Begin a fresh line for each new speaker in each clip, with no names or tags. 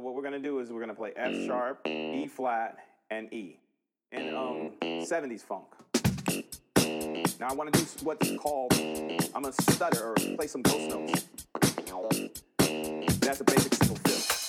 So what we're gonna do is we're gonna play F sharp, E flat, and E, in um 70s funk. Now I want to do what's called I'm gonna stutter or play some ghost notes. That's a basic single fifth.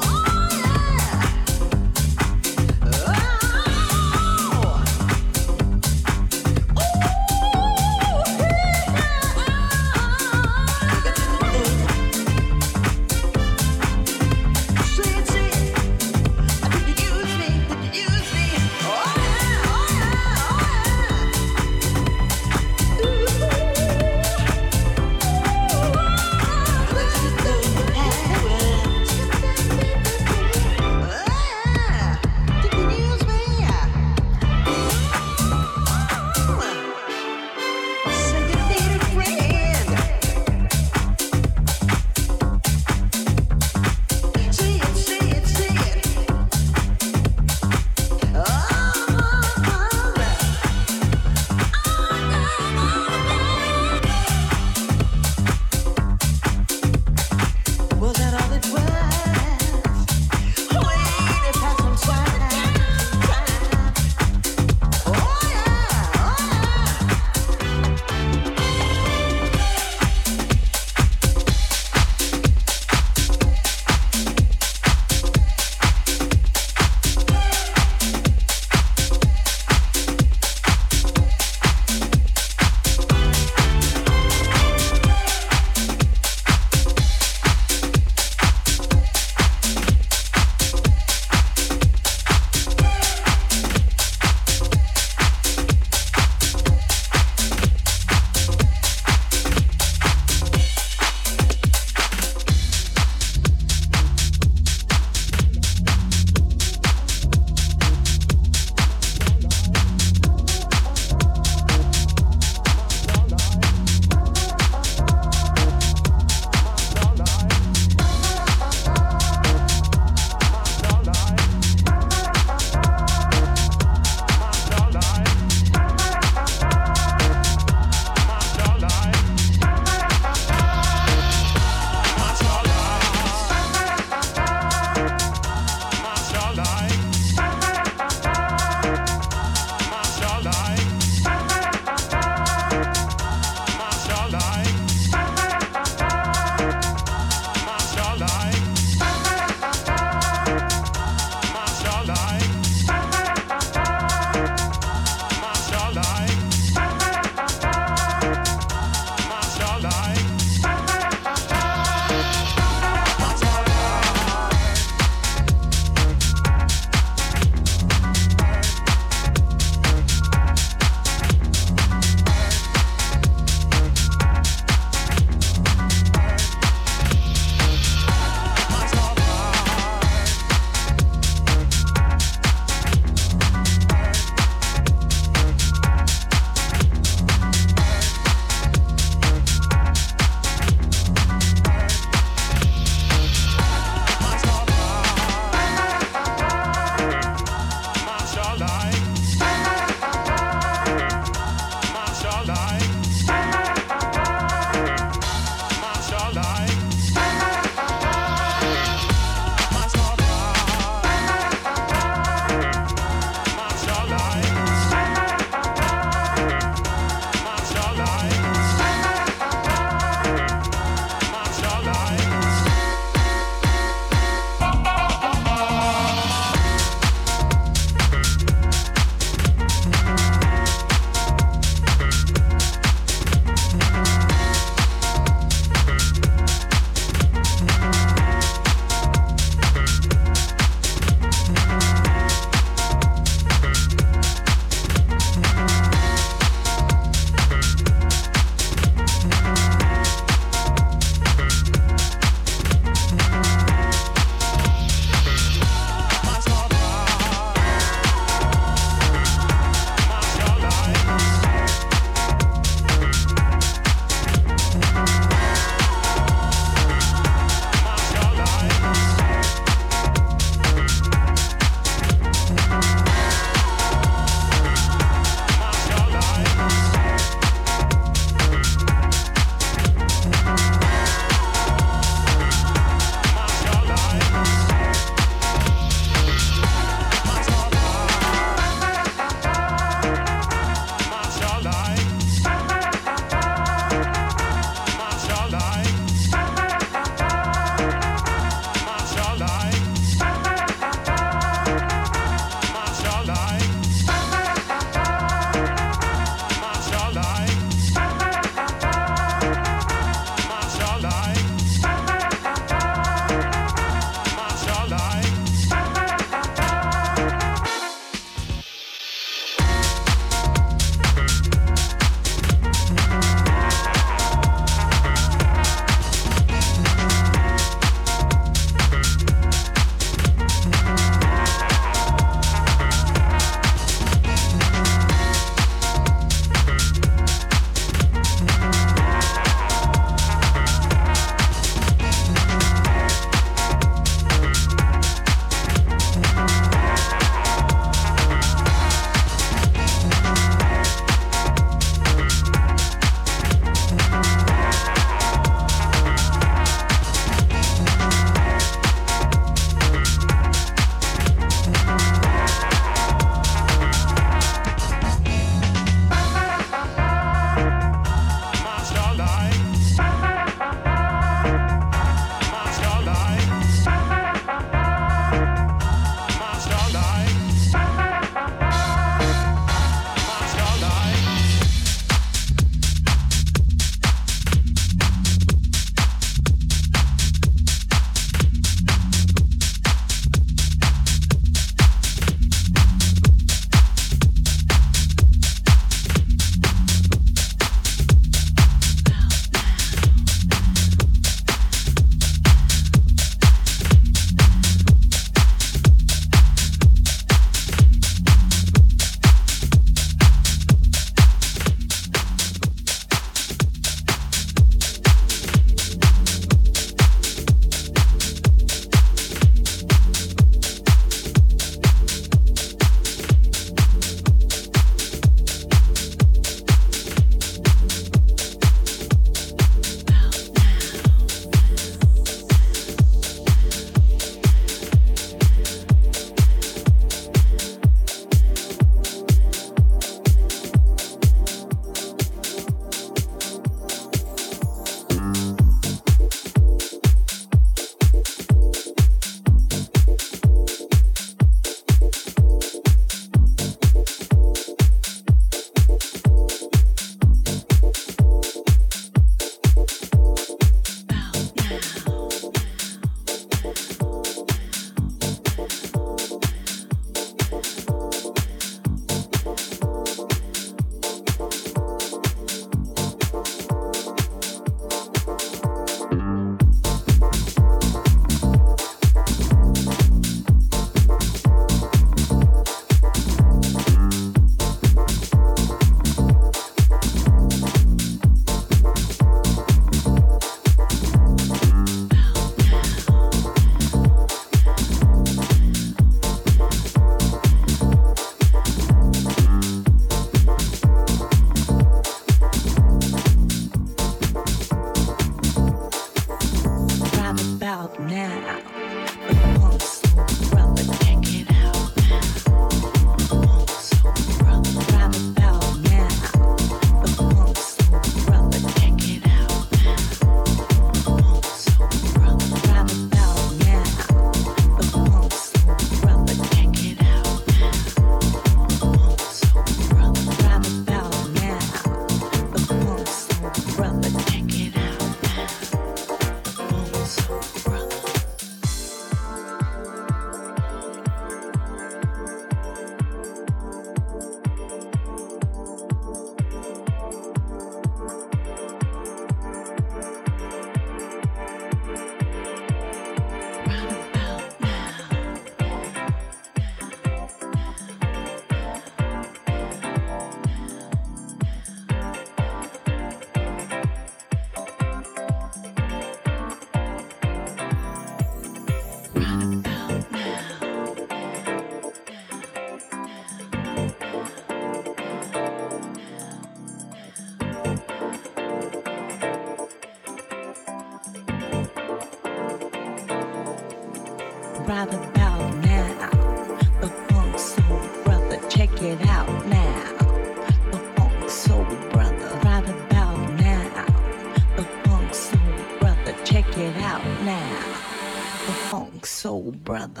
I'm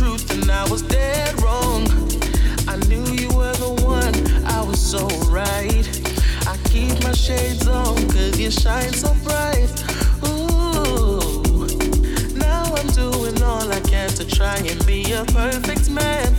truth and I was dead wrong. I knew you were the one, I was so right. I keep my shades on, cause you shine so bright. Ooh, now I'm doing all I can to try and be a perfect man.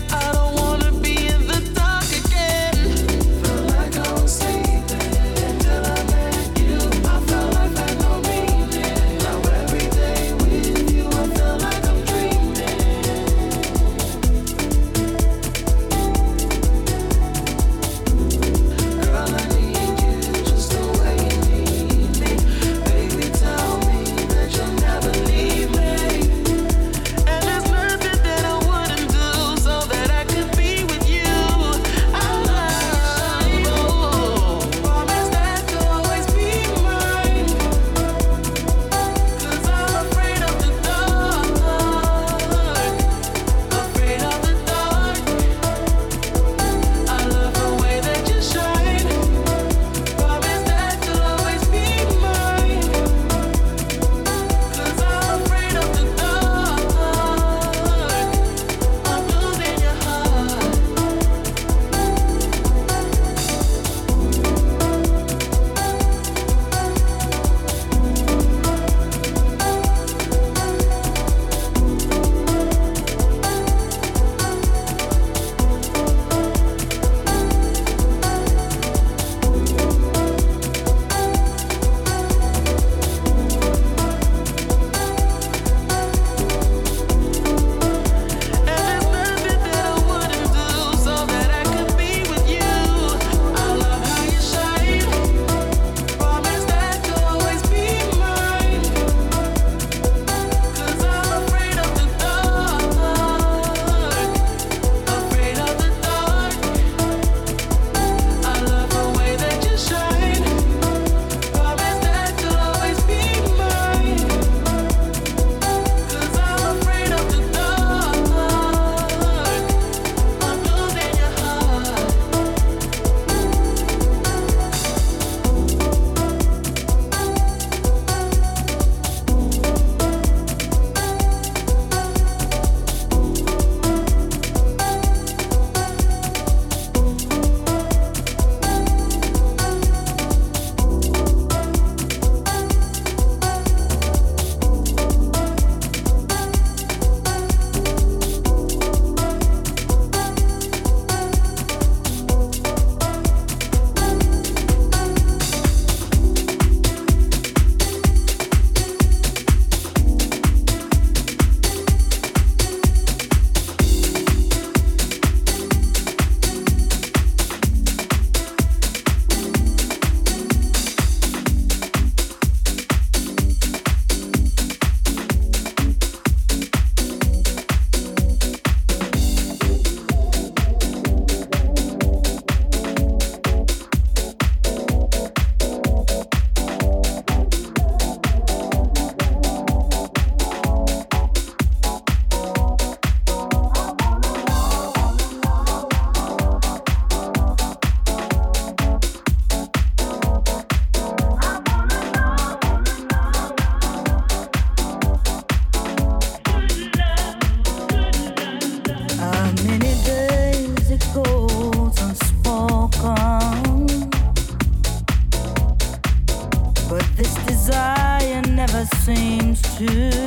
to